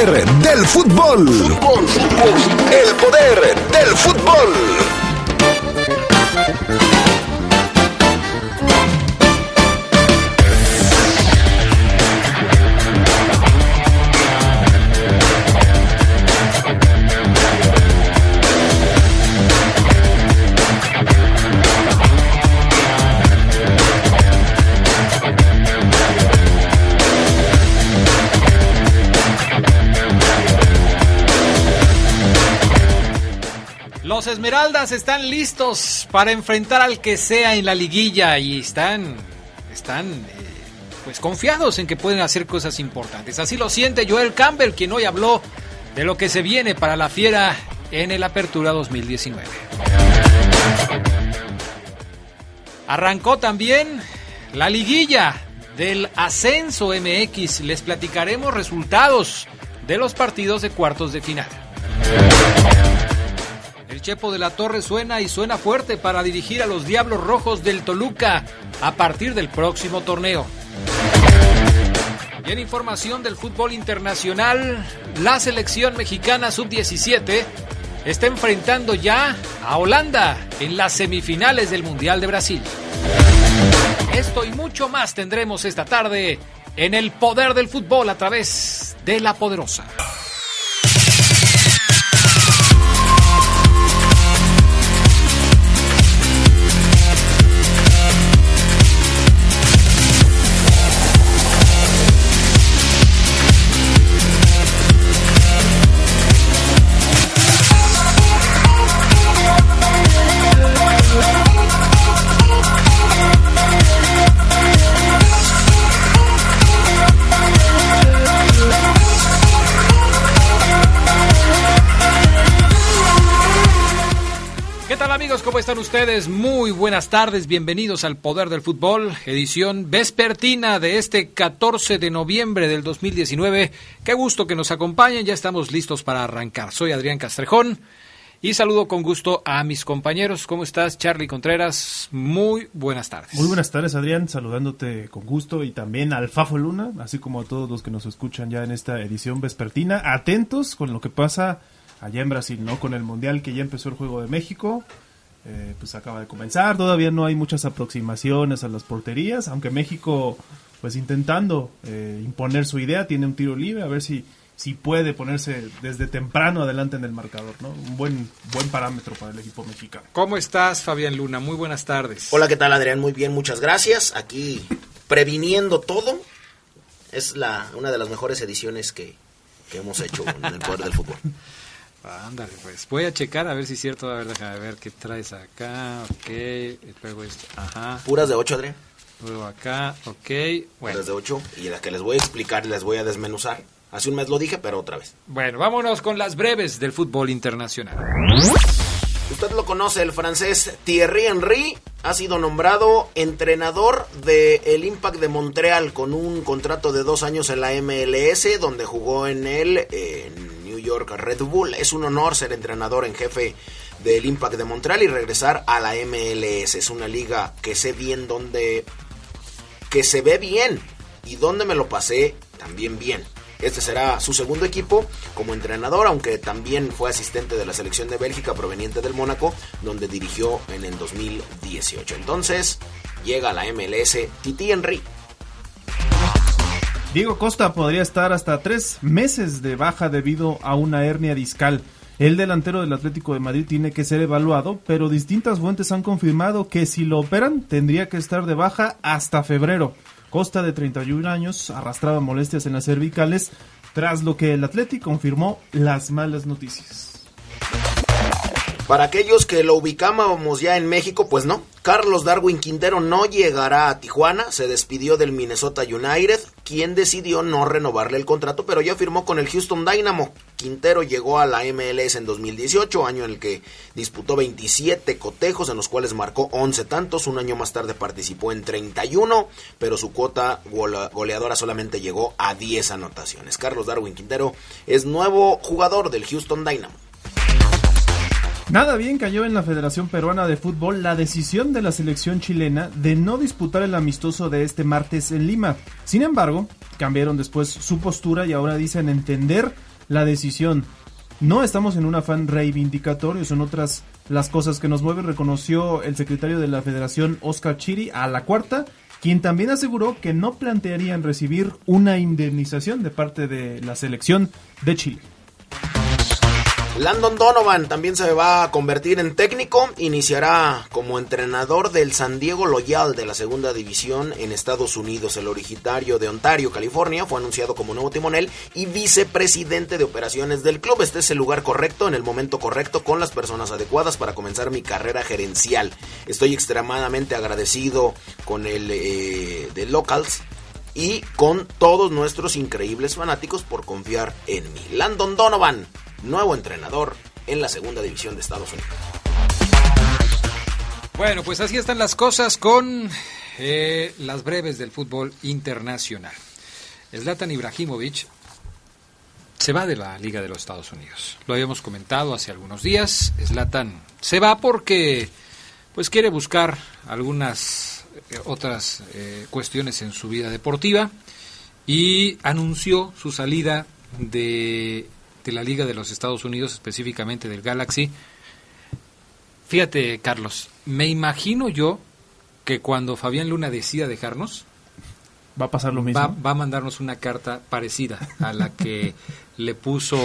poder del fútbol. El poder del fútbol. Los Esmeraldas están listos para enfrentar al que sea en la liguilla y están, están eh, pues confiados en que pueden hacer cosas importantes. Así lo siente Joel Campbell, quien hoy habló de lo que se viene para la fiera en el Apertura 2019. Arrancó también la liguilla del Ascenso MX. Les platicaremos resultados de los partidos de cuartos de final. Chepo de la Torre suena y suena fuerte para dirigir a los Diablos Rojos del Toluca a partir del próximo torneo. Y en información del fútbol internacional, la selección mexicana sub-17 está enfrentando ya a Holanda en las semifinales del Mundial de Brasil. Esto y mucho más tendremos esta tarde en el poder del fútbol a través de la poderosa. Están ustedes? Muy buenas tardes, bienvenidos al Poder del Fútbol, edición vespertina de este 14 de noviembre del 2019. Qué gusto que nos acompañen, ya estamos listos para arrancar. Soy Adrián Castrejón y saludo con gusto a mis compañeros. ¿Cómo estás, Charlie Contreras? Muy buenas tardes. Muy buenas tardes, Adrián, saludándote con gusto y también al Fafo Luna, así como a todos los que nos escuchan ya en esta edición vespertina. Atentos con lo que pasa allá en Brasil, ¿no? Con el Mundial que ya empezó el Juego de México, eh, pues acaba de comenzar, todavía no hay muchas aproximaciones a las porterías, aunque México, pues intentando eh, imponer su idea, tiene un tiro libre, a ver si, si puede ponerse desde temprano adelante en el marcador, ¿no? Un buen, buen parámetro para el equipo mexicano. ¿Cómo estás, Fabián Luna? Muy buenas tardes. Hola, ¿qué tal, Adrián? Muy bien, muchas gracias. Aquí previniendo todo. Es la, una de las mejores ediciones que, que hemos hecho en el Poder del Fútbol. Ándale, pues voy a checar a ver si es cierto. A ver, déjame ver qué traes acá. Ok, luego esto. Ajá. Puras de 8, Adrián. Luego acá, ok. Bueno, Puras de 8. Y las que les voy a explicar les voy a desmenuzar. Hace un mes lo dije, pero otra vez. bueno, vámonos con las breves del fútbol internacional. Usted lo conoce, el francés Thierry Henry ha sido nombrado entrenador del Impact de Montreal con un contrato de dos años en la MLS, donde jugó en el en York Red Bull. Es un honor ser entrenador en jefe del Impact de Montreal y regresar a la MLS. Es una liga que sé bien dónde que se ve bien y donde me lo pasé también bien. Este será su segundo equipo como entrenador, aunque también fue asistente de la selección de Bélgica proveniente del Mónaco, donde dirigió en el 2018. Entonces, llega a la MLS Titi Henry. Diego Costa podría estar hasta tres meses de baja debido a una hernia discal. El delantero del Atlético de Madrid tiene que ser evaluado, pero distintas fuentes han confirmado que si lo operan tendría que estar de baja hasta febrero. Costa, de 31 años, arrastraba molestias en las cervicales, tras lo que el Atlético confirmó las malas noticias. Para aquellos que lo ubicábamos ya en México, pues no. Carlos Darwin Quintero no llegará a Tijuana, se despidió del Minnesota United, quien decidió no renovarle el contrato, pero ya firmó con el Houston Dynamo. Quintero llegó a la MLS en 2018, año en el que disputó 27 cotejos, en los cuales marcó 11 tantos. Un año más tarde participó en 31, pero su cuota goleadora solamente llegó a 10 anotaciones. Carlos Darwin Quintero es nuevo jugador del Houston Dynamo. Nada bien cayó en la Federación Peruana de Fútbol la decisión de la selección chilena de no disputar el amistoso de este martes en Lima. Sin embargo, cambiaron después su postura y ahora dicen entender la decisión. No estamos en un afán reivindicatorio, son otras las cosas que nos mueven, reconoció el secretario de la Federación, Oscar Chiri, a la cuarta, quien también aseguró que no plantearían recibir una indemnización de parte de la selección de Chile. Landon Donovan también se va a convertir en técnico, iniciará como entrenador del San Diego Loyal de la segunda división en Estados Unidos. El originario de Ontario, California, fue anunciado como nuevo timonel y vicepresidente de operaciones del club. Este es el lugar correcto, en el momento correcto, con las personas adecuadas para comenzar mi carrera gerencial. Estoy extremadamente agradecido con el eh, de Locals y con todos nuestros increíbles fanáticos por confiar en mí. Landon Donovan nuevo entrenador en la segunda división de Estados Unidos. Bueno, pues así están las cosas con eh, las breves del fútbol internacional. Zlatan Ibrahimovic se va de la Liga de los Estados Unidos. Lo habíamos comentado hace algunos días. Zlatan se va porque pues quiere buscar algunas eh, otras eh, cuestiones en su vida deportiva y anunció su salida de de la Liga de los Estados Unidos, específicamente del Galaxy. Fíjate, Carlos, me imagino yo que cuando Fabián Luna decida dejarnos, va a pasar lo mismo. Va, a mandarnos una carta parecida a la que le puso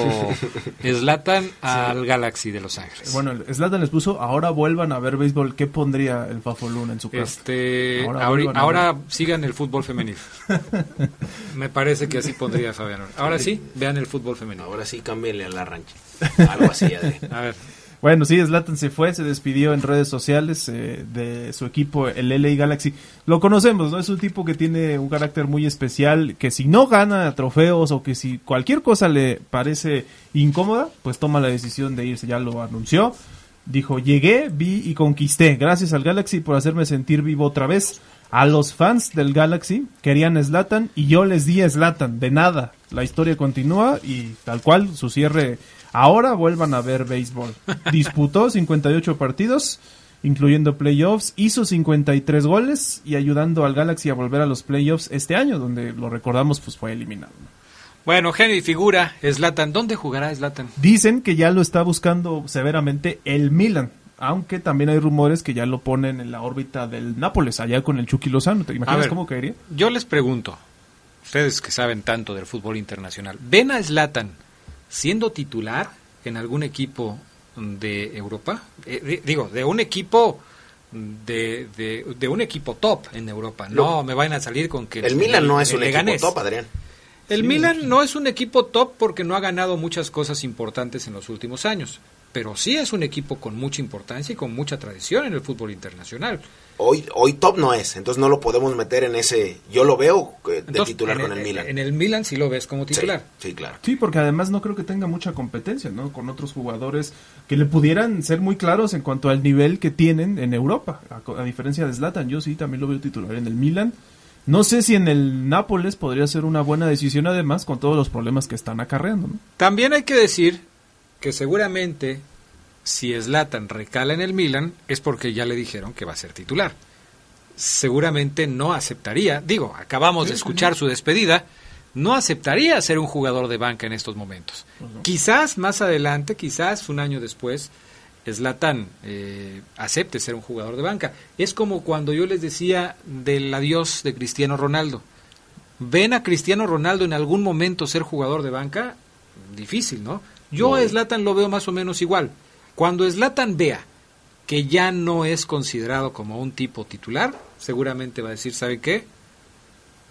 Slatan al Galaxy de Los Ángeles. Bueno, Slatan les puso, ahora vuelvan a ver béisbol. ¿Qué pondría el Fafo Luna en su casa? Este, ahora, sigan el fútbol femenino. Me parece que así pondría Fabián. Ahora sí, vean el fútbol femenino. Ahora sí, cámbienle la rancha. Algo así, A ver. Bueno, sí, Slatan se fue, se despidió en redes sociales eh, de su equipo, el LA Galaxy. Lo conocemos, ¿no? Es un tipo que tiene un carácter muy especial, que si no gana trofeos o que si cualquier cosa le parece incómoda, pues toma la decisión de irse, ya lo anunció. Dijo, llegué, vi y conquisté. Gracias al Galaxy por hacerme sentir vivo otra vez. A los fans del Galaxy querían Slatan y yo les di Slatan, de nada. La historia continúa y tal cual su cierre Ahora vuelvan a ver béisbol. Disputó 58 partidos, incluyendo playoffs, hizo 53 goles y ayudando al Galaxy a volver a los playoffs este año, donde lo recordamos, pues fue eliminado. Bueno, genio y figura, Slatan, ¿dónde jugará Slatan? Dicen que ya lo está buscando severamente el Milan, aunque también hay rumores que ya lo ponen en la órbita del Nápoles, allá con el Chucky Lozano. ¿Te imaginas cómo caería? Yo les pregunto, ustedes que saben tanto del fútbol internacional, ¿ven a Slatan siendo titular en algún equipo de Europa, eh, digo, de un equipo de, de, un equipo top en Europa. No, me vayan a salir con que... El, Milan no es un equipo top, Adrián. El Milan no es un equipo top porque no ha ganado muchas cosas importantes en los últimos años, pero sí es un equipo con mucha importancia y con mucha tradición en el fútbol internacional. Hoy, hoy top no es, entonces no lo podemos meter en ese. Yo lo veo eh, de titular con el, Milan. En el Milan sí lo ves como titular. Sí, claro. Sí, porque además no creo que tenga mucha competencia, ¿no? Con otros jugadores que le pudieran ser muy claros en cuanto al nivel que tienen en Europa. A, diferencia de Zlatan, yo sí también lo veo titular en el Milan. No sé si en el Nápoles podría ser una buena decisión, además, con todos los problemas que están acarreando. ¿no? También hay que decir que seguramente si Zlatan recala en el Milan es porque ya le dijeron que va a ser titular. Seguramente no aceptaría, digo, acabamos de escuchar su despedida, no aceptaría ser un jugador de banca en estos momentos. Quizás más adelante, quizás un año después, Zlatan eh, acepte ser un jugador de banca. Es como cuando yo les decía del adiós de Cristiano Ronaldo. ¿Ven a Cristiano Ronaldo en algún momento ser jugador de banca? Difícil, ¿no? Yo a Zlatan lo veo más o menos igual. Cuando Slatan vea que ya no es considerado como un tipo titular, seguramente va a decir, ¿sabe qué?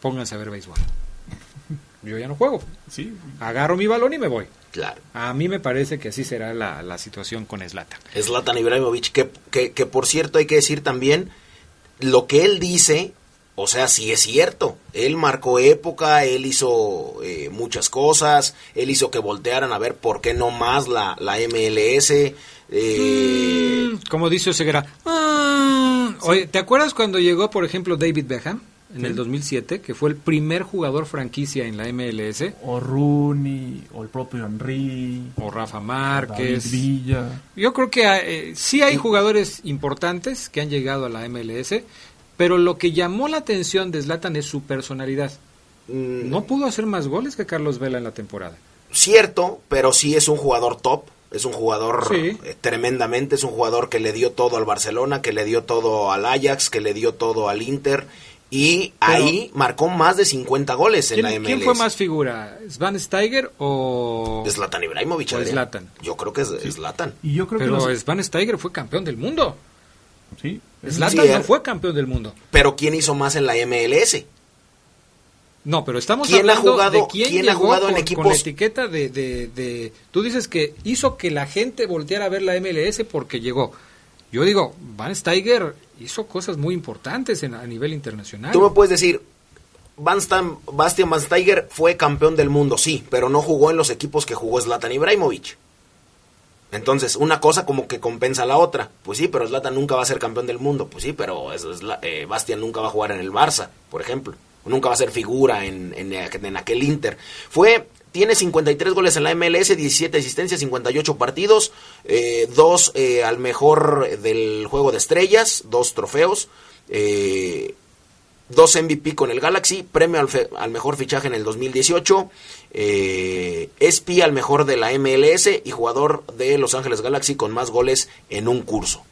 Pónganse a ver béisbol. Yo ya no juego. Sí. Agarro mi balón y me voy. Claro. A mí me parece que así será la, situación con Slatan. Slatan Ibrahimovic, que, que, que por cierto hay que decir también, lo que él dice o sea, sí es cierto. Él marcó época, él hizo eh, muchas cosas, él hizo que voltearan a ver por qué no más la, la MLS. Eh... Mm, como dice Oseguera. Mm, oye, ¿te acuerdas cuando llegó, por ejemplo, David Beckham? En el 2007, que fue el primer jugador franquicia en la MLS. O Rooney, o el propio Henry. O Rafa Márquez. Villa. Yo creo que eh, sí hay jugadores importantes que han llegado a la MLS pero lo que llamó la atención de Zlatan es su personalidad. Mm. No pudo hacer más goles que Carlos Vela en la temporada. cierto, pero sí es un jugador top. Es un jugador Sí. eh, tremendamente, es un jugador que le dio todo al Barcelona, que le dio todo al Ajax, que le dio todo al Inter y ahí marcó más de 50 goles en ¿Quién, la MLS. quién fue más figura? ¿Svan Steiger o...? Zlatan Ibrahimovic. O. Zlatan. Yo creo que es Zlatan. Y yo creo Pero que los- Svan Steiger fue campeón del mundo. sí, Zlatan Sí, no eh. fue campeón del mundo. Pero ¿quién hizo más en la MLS? No, pero estamos ¿Quién ha hablando jugado- de quién, quién ha jugado en con, equipos- con la etiqueta de, de, de- Tú dices que hizo que la gente volteara a ver la MLS porque llegó. Yo digo, Van Steiger hizo cosas muy importantes en- a nivel internacional. Tú me puedes decir, Van Stam- Bastian Van Steiger fue campeón del mundo, sí, pero no jugó en los equipos que jugó Zlatan Ibrahimovic. Entonces, una cosa como que compensa la otra. Pues sí, pero Zlatan nunca va a ser campeón del mundo. Pues sí, pero es- es la- eh, Bastian nunca va a jugar en el Barça, por ejemplo. Nunca va a ser figura en, en, aquel Inter. Fue... Tiene 53 goles en la MLS, 17 asistencias, 58 partidos, eh, dos eh, al mejor del juego de estrellas, dos trofeos, eh, dos MVP con el Galaxy, premio al, fe- al mejor fichaje en el 2018, eh, SP al mejor de la MLS y jugador de Los Ángeles Galaxy con más goles en un curso.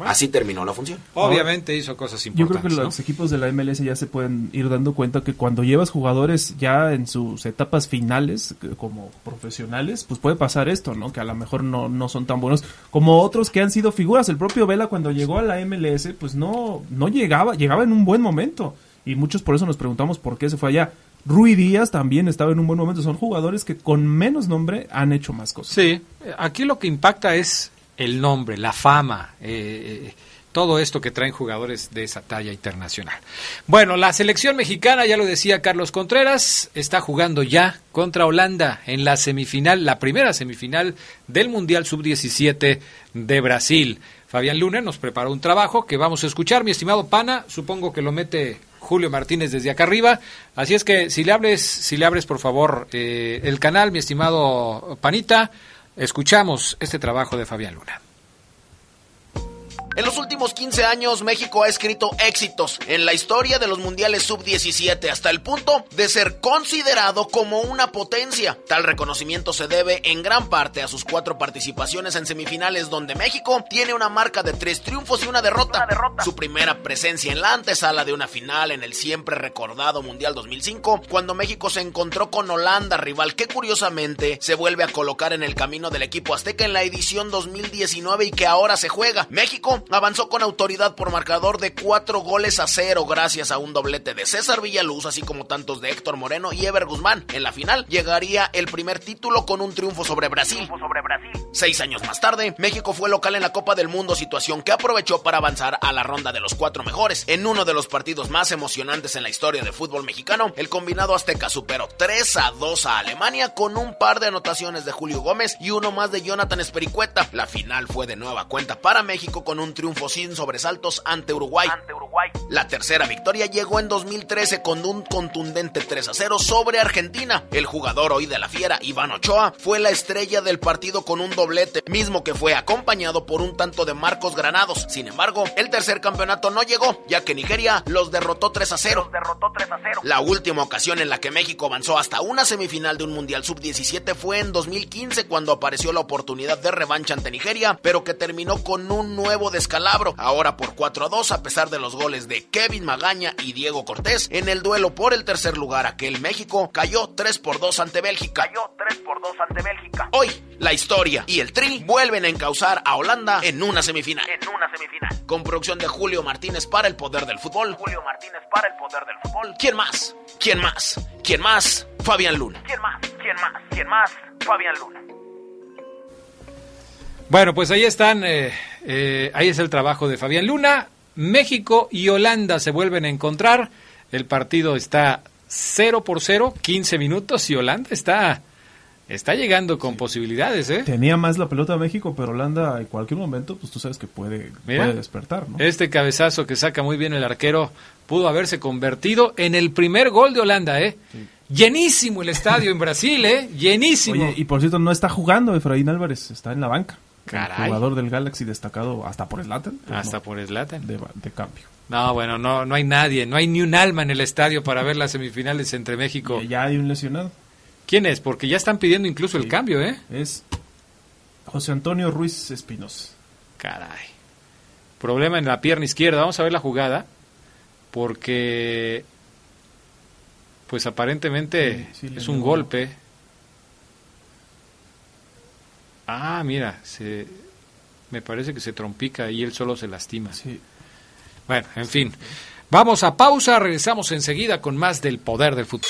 Bueno. Así terminó la función. Obviamente hizo cosas Yo creo importantes. que ¿no? los equipos de la MLS ya se pueden ir dando cuenta que cuando llevas jugadores ya en sus etapas finales, como profesionales, pues puede pasar esto, ¿no? Que a lo mejor no, no son tan buenos como otros que han sido figuras. El propio Vela cuando llegó a la MLS, pues no, no llegaba, llegaba en un buen momento. Y muchos por eso nos preguntamos por qué se fue allá. Rui Díaz también estaba en un buen momento. Son jugadores que con menos nombre han hecho más cosas. Sí, aquí lo que impacta es el nombre, la fama, eh, eh, todo esto que traen jugadores de esa talla internacional. Bueno, la selección mexicana, ya lo decía Carlos Contreras, está jugando ya contra Holanda en la semifinal, la primera semifinal del Mundial Sub-17 de Brasil. Fabián Luna nos preparó un trabajo que vamos a escuchar, mi estimado Pana, supongo que lo mete Julio Martínez desde acá arriba. Así es que si le hables, si le abres por favor eh, el canal, mi estimado Panita, escuchamos este trabajo de Fabián Luna. En los últimos 15 años, México ha escrito éxitos en la historia de los mundiales sub-17 hasta el punto de ser considerado como una potencia. Tal reconocimiento se debe en gran parte a sus cuatro participaciones en semifinales donde México tiene una marca de tres triunfos y una derrota. Su primera presencia en la antesala de una final en el siempre recordado Mundial 2005, cuando México se encontró con Holanda, rival que curiosamente se vuelve a colocar en el camino del equipo azteca en la edición 2019 y que ahora se juega. México avanzó con autoridad por marcador de cuatro goles a cero gracias a un doblete de César Villaluz, así como tantos de Héctor Moreno y Ever Guzmán. En la final llegaría el primer título con un triunfo sobre Brasil. Seis años más tarde, México fue local en la Copa del Mundo, situación que aprovechó para avanzar a la ronda de los cuatro mejores. En uno de los partidos más emocionantes en la historia del fútbol mexicano, el combinado azteca superó 3 a 2 a Alemania con un par de anotaciones de Julio Gómez y uno más de Jonathan Espericueta. La final fue de nueva cuenta para México con un triunfo sin sobresaltos ante Uruguay. La tercera victoria llegó en 2013 con un contundente 3 a 0 sobre Argentina. El jugador hoy de la fiera, Iván Ochoa, fue la estrella del partido con un doblete, mismo que fue acompañado por un tanto de Marcos Granados. Sin embargo, el tercer campeonato no llegó, ya que Nigeria los derrotó 3 a 0. La última ocasión en la que México avanzó hasta una semifinal de un Mundial Sub-17 fue en 2015 cuando apareció la oportunidad de revancha ante Nigeria, pero que terminó con un nuevo descalabro, ahora por 4 a 2 a pesar de los goles de Kevin Magaña y Diego Cortés. En el duelo por el tercer lugar, aquel México cayó 3 por 2 ante Bélgica. Cayó 3 por 2 ante Bélgica. Hoy, la historia y el Tri vuelven a encauzar a Holanda en una semifinal. En una semifinal. Con producción de Julio Martínez para el poder del fútbol. Julio Martínez para el poder del fútbol. ¿Quién más? ¿Quién más? ¿Quién más? Fabián Luna. ¿Quién más? ¿Quién más? ¿Quién más? Fabián Luna. Bueno, pues ahí están, eh, eh, ahí es el trabajo de Fabián Luna. México y Holanda se vuelven a encontrar. El partido está 0 por 0, 15 minutos y Holanda está, está llegando con posibilidades, ¿eh? Tenía más la pelota México, pero Holanda en cualquier momento, pues tú sabes que puede, Mira. puede despertar, ¿no? Este cabezazo que saca muy bien el arquero pudo haberse convertido en el primer gol de Holanda, ¿eh? Llenísimo el estadio en Brasil, ¿eh? Llenísimo. Oye, y por cierto, no está jugando Efraín Álvarez, está en la banca. Caray. El jugador del Galaxy destacado hasta por Zlatan. pues Hasta no, por Zlatan. de, de cambio. No, bueno, no, no hay nadie, no hay ni un alma en el estadio para ver las semifinales entre México. Y ya hay un lesionado. ¿Quién es? Porque ya están pidiendo incluso el cambio, ¿eh? Es José Antonio Ruiz Espinosa. Caray. Problema en la pierna izquierda. Vamos a ver la jugada. Porque, pues aparentemente Sí, sí, le es un golpe. Ah, mira, se, me parece que se trompica y él solo se lastima. Sí. Bueno, en fin. Vamos a pausa, regresamos enseguida con más del poder del fútbol.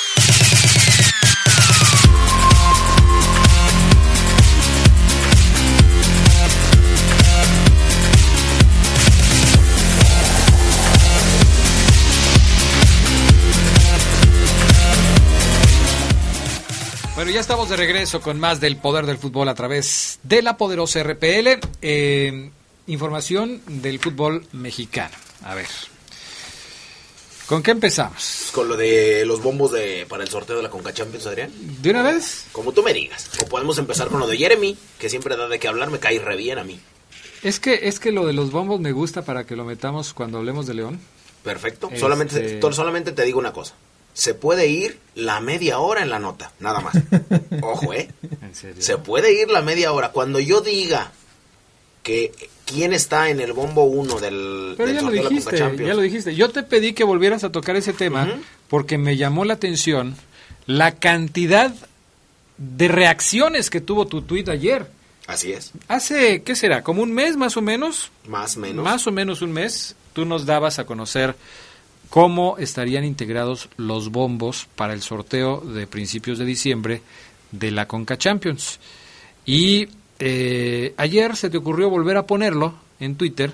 Bueno, ya estamos de regreso con más del poder del fútbol a través de la poderosa RPL. Eh, información del fútbol mexicano. A ver. ¿Con qué empezamos? Con lo de los bombos de para el sorteo de la Conca Champions, Adrián. ¿De una vez? Como tú me digas. O podemos empezar con lo de Jeremy, que siempre da de qué hablar, me cae re bien a mí. Es que, es que lo de los bombos me gusta para que lo metamos cuando hablemos de León. Perfecto. Este- Solamente, solamente te digo una cosa. Se puede ir la media hora en la nota, nada más. Ojo, ¿eh? En serio. Se puede ir la media hora. Cuando yo diga que quién está en el bombo 1 del, Pero del ya lo sorteo de la dijiste, ya lo dijiste. Yo te pedí que volvieras a tocar ese tema porque me llamó la atención la cantidad de reacciones que tuvo tu tweet ayer. Así es, Hace, ¿qué será? ¿Como un mes más o menos? más o menos. Más o menos un mes, tú nos dabas a conocer cómo estarían integrados los bombos para el sorteo de principios de diciembre de la Conca Champions. Y eh, ayer se te ocurrió volver a ponerlo en Twitter.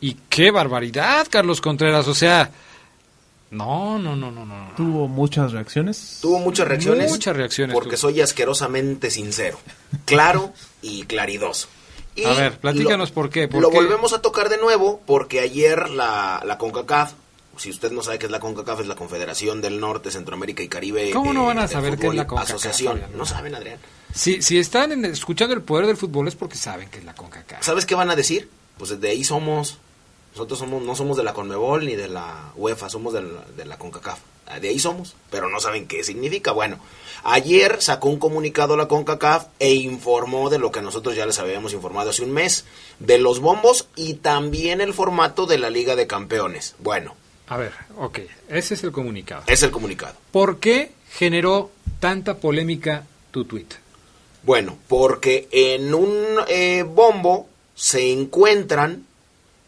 Y qué barbaridad, Carlos Contreras. O sea, no, no, no, no, no. Tuvo muchas reacciones. Tuvo muchas reacciones. Muchas reacciones Porque soy asquerosamente sincero, claro y claridoso. Y A ver, platícanos lo- por qué, por lo qué. volvemos a tocar de nuevo porque ayer la, la CONCACAF, si usted no sabe qué es la CONCACAF, es la Confederación del Norte, Centroamérica y Caribe. ¿Cómo no van a saber qué es la CONCACAF, Asociación. Fabián? No saben, Adrián. Si, si están en- escuchando el poder del fútbol es porque saben que es la CONCACAF. ¿Sabes qué van a decir? Pues de ahí somos. Nosotros somos, no somos de la CONMEBOL ni de la UEFA, somos de la, de la CONCACAF. De ahí somos, pero no saben qué significa. Bueno, ayer sacó un comunicado la CONCACAF e informó de lo que nosotros ya les habíamos informado hace un mes, de los bombos y también el formato de la Liga de Campeones. Bueno, A ver, ok, ese es el comunicado. es el comunicado. ¿Por qué generó tanta polémica tu tweet? Bueno, porque en un eh, bombo se encuentran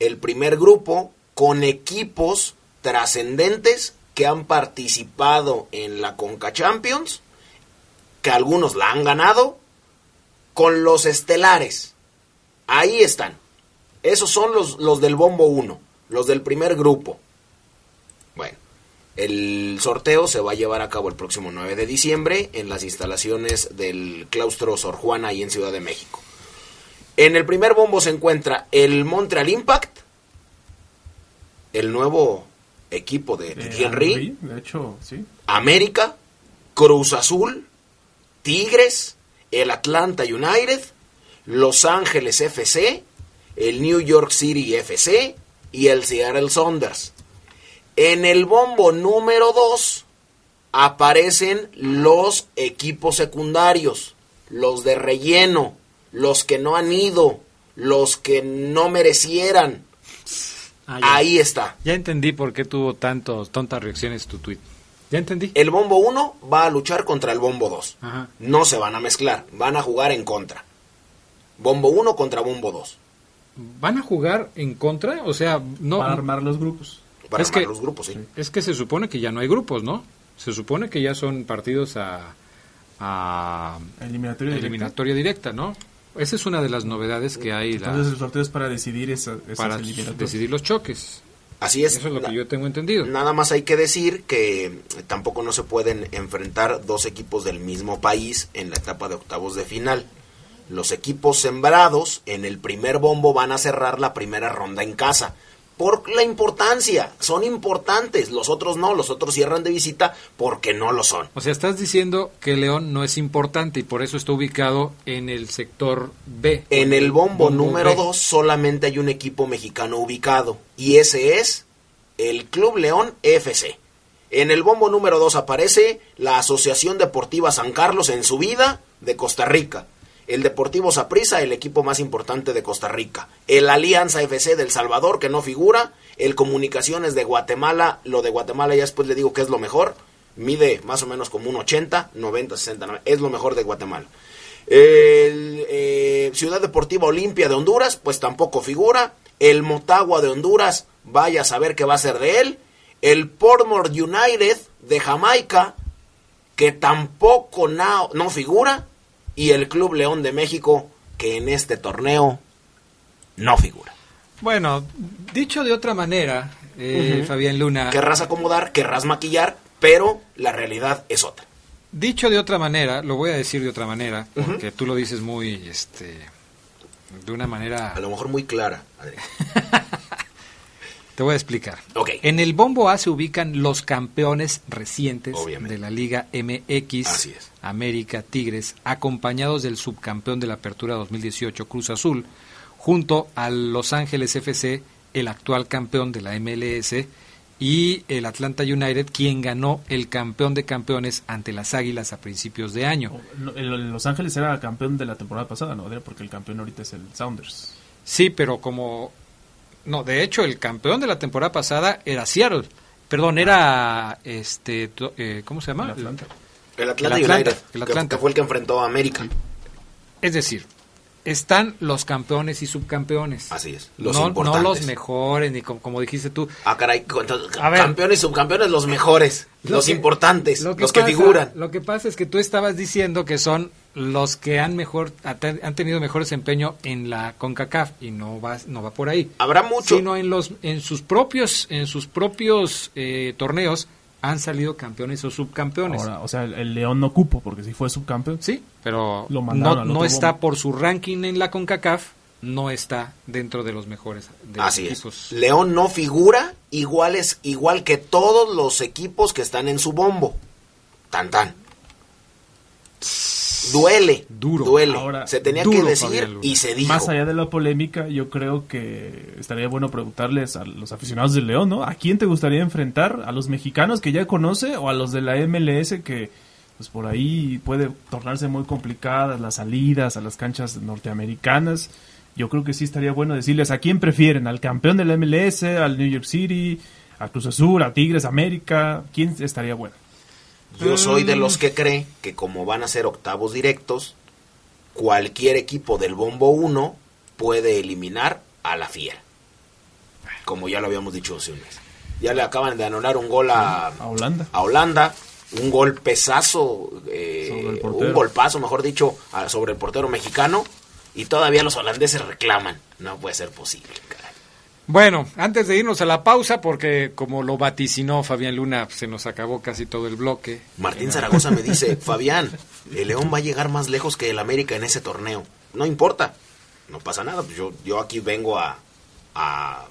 el primer grupo con equipos trascendentes que han participado en la Conca Champions, que algunos la han ganado, con los estelares. Ahí están. Esos son los, los del bombo 1, los del primer grupo. El sorteo se va a llevar a cabo el próximo 9 de diciembre en las instalaciones del claustro Sor Juana ahí en Ciudad de México. En el primer bombo se encuentra el Montreal Impact, el nuevo equipo de Henry, Henry, De hecho, sí. América, Cruz Azul, Tigres, el Atlanta United, Los Ángeles FC, el New York City FC y el Seattle Saunders. En el bombo número 2 aparecen los equipos secundarios, los de relleno, los que no han ido, los que no merecieran. Ah, Ahí está. Ya entendí por qué tuvo tantos, tantas reacciones tu tweet. Ya entendí. El bombo 1 va a luchar contra el bombo 2. Ajá. No se van a mezclar, van a jugar en contra. Bombo 1 contra bombo 2. ¿Van a jugar en contra? O sea, no. Para armar los grupos. Para Es armar que- los grupos, sí. Es que se supone que ya no hay grupos, ¿no? Se supone que ya son partidos a, a Eliminatoria directa. eliminatoria directa, ¿no? Esa es una de las novedades que hay la- Entonces el sorteo es para decidir esa, esas para decidir los choques. Así es. Eso es lo que yo tengo entendido. Nada más hay que decir que tampoco no se pueden enfrentar dos equipos del mismo país en la etapa de octavos de final. Los equipos sembrados en el primer bombo van a cerrar la primera ronda en casa. Por la importancia, son importantes. Los otros no, los otros cierran de visita porque no lo son. O sea, estás diciendo que León no es importante y por eso está ubicado en el sector B. En el bombo, Bombo número B. 2 solamente hay un equipo mexicano ubicado y ese es el Club León FC. En el bombo número 2 aparece la Asociación Deportiva San Carlos en su vida de Costa Rica. El Deportivo Saprissa, el equipo más importante de Costa Rica. El Alianza FC del Salvador, que no figura. El Comunicaciones de Guatemala. Lo de Guatemala ya después le digo que es lo mejor. Mide más o menos como un 80, 90, 60. Es lo mejor de Guatemala. El eh, Ciudad Deportiva Olimpia de Honduras, pues tampoco figura. El Motagua de Honduras, vaya a saber qué va a ser de él. El Portmore United de Jamaica, que tampoco no, no figura. Y el Club León de México, que en este torneo no figura. Bueno, dicho de otra manera, eh, Fabián Luna. Querrás acomodar, querrás maquillar, pero la realidad es otra. Dicho de otra manera, lo voy a decir de otra manera, porque tú lo dices muy, este, de una manera... A lo mejor muy clara. Te voy a explicar. Ok. En el Bombo A se ubican los campeones recientes de la Liga MX, Así es. América, Tigres, acompañados del subcampeón de la Apertura 2018, Cruz Azul, junto a Los Ángeles FC, el actual campeón de la MLS, y el Atlanta United, quien ganó el campeón de campeones ante las Águilas a principios de año. El- el Los Ángeles era campeón de la temporada pasada, ¿no? Porque el campeón ahorita es el Sounders. Sí, pero como... No, de hecho, el campeón de la temporada pasada era Seattle. Perdón, era... este to- eh, ¿Cómo se llama? El Atlanta. El Atlanta, El Atlanta, United, el que- Atlanta. Que, fue el que enfrentó a América. Es decir, están los campeones y subcampeones. Así es, los no, no importantes. los mejores, ni como, como dijiste tú. Ah, caray, A ver. campeones y subcampeones, los mejores, Lo los que- importantes, Lo que los que figuran. Lo que pasa es que tú estabas diciendo que son los que han mejor han tenido mejor desempeño en la CONCACAF y no va no va por ahí. Habrá mucho. Sino en los en sus propios en sus propios eh, torneos han salido campeones o subcampeones. Ahora, o sea, el, el León no cupo porque si fue subcampeón. Sí, pero Lo no, está por su ranking en la CONCACAF, no está dentro de los mejores de los Así es. equipos. León no figura igual, es, igual que todos los equipos que están en su bombo. Tan tan. Duele. Duro. Duele. Ahora, se tenía duro, que decir y se dijo. Más allá de la polémica, yo creo que estaría bueno preguntarles a los aficionados del León, ¿no? ¿A quién te gustaría enfrentar? ¿A los mexicanos que ya conoce o a los de la MLS que pues por ahí puede tornarse muy complicadas las salidas a las canchas norteamericanas? Yo creo que sí estaría bueno decirles a quién prefieren, al campeón de la MLS, al New York City, a Cruz Azul, a Tigres, América, ¿quién estaría bueno? Yo soy de Mm. los que cree que como van a ser octavos directos, cualquier equipo del bombo 1 puede eliminar a la fiera. Como ya lo habíamos dicho hace un mes. Ya le acaban de anular un gol a, A Holanda. a Holanda, un eh, Sobre el portero. un golpazo, mejor dicho, sobre el portero mexicano. Y todavía los holandeses reclaman. No puede ser posible, caray. Bueno, antes de irnos a la pausa, porque como lo vaticinó Fabián Luna, se nos acabó casi todo el bloque. Martín Zaragoza me dice, Fabián, el León va a llegar más lejos que el América en ese torneo. No importa, no pasa nada. Pues yo, yo aquí vengo a, a,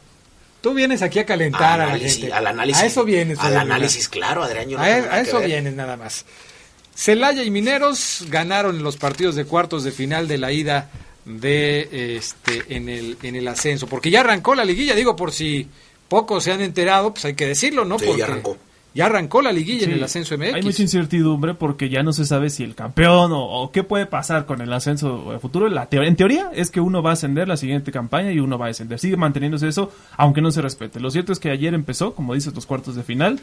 Tú vienes aquí a calentar a, la gente. al análisis. A eso vienes. Al análisis, claro, Adrián. yo no A, e- a eso ver. vienes nada más. Celaya y Mineros ganaron los partidos de cuartos de final de la ida de este en el en el ascenso, porque ya arrancó la liguilla, digo por si pocos se han enterado, pues hay que decirlo, ¿no? Sí, ya porque arrancó. ya arrancó la liguilla en el ascenso MX. Hay mucha incertidumbre porque ya no se sabe si el campeón o, o qué puede pasar con el ascenso futuro. La teo- en teoría es que uno va a ascender la siguiente campaña y uno va a descender. Sigue manteniéndose eso, aunque no se respete. Lo cierto es que ayer empezó, como dices, los cuartos de final.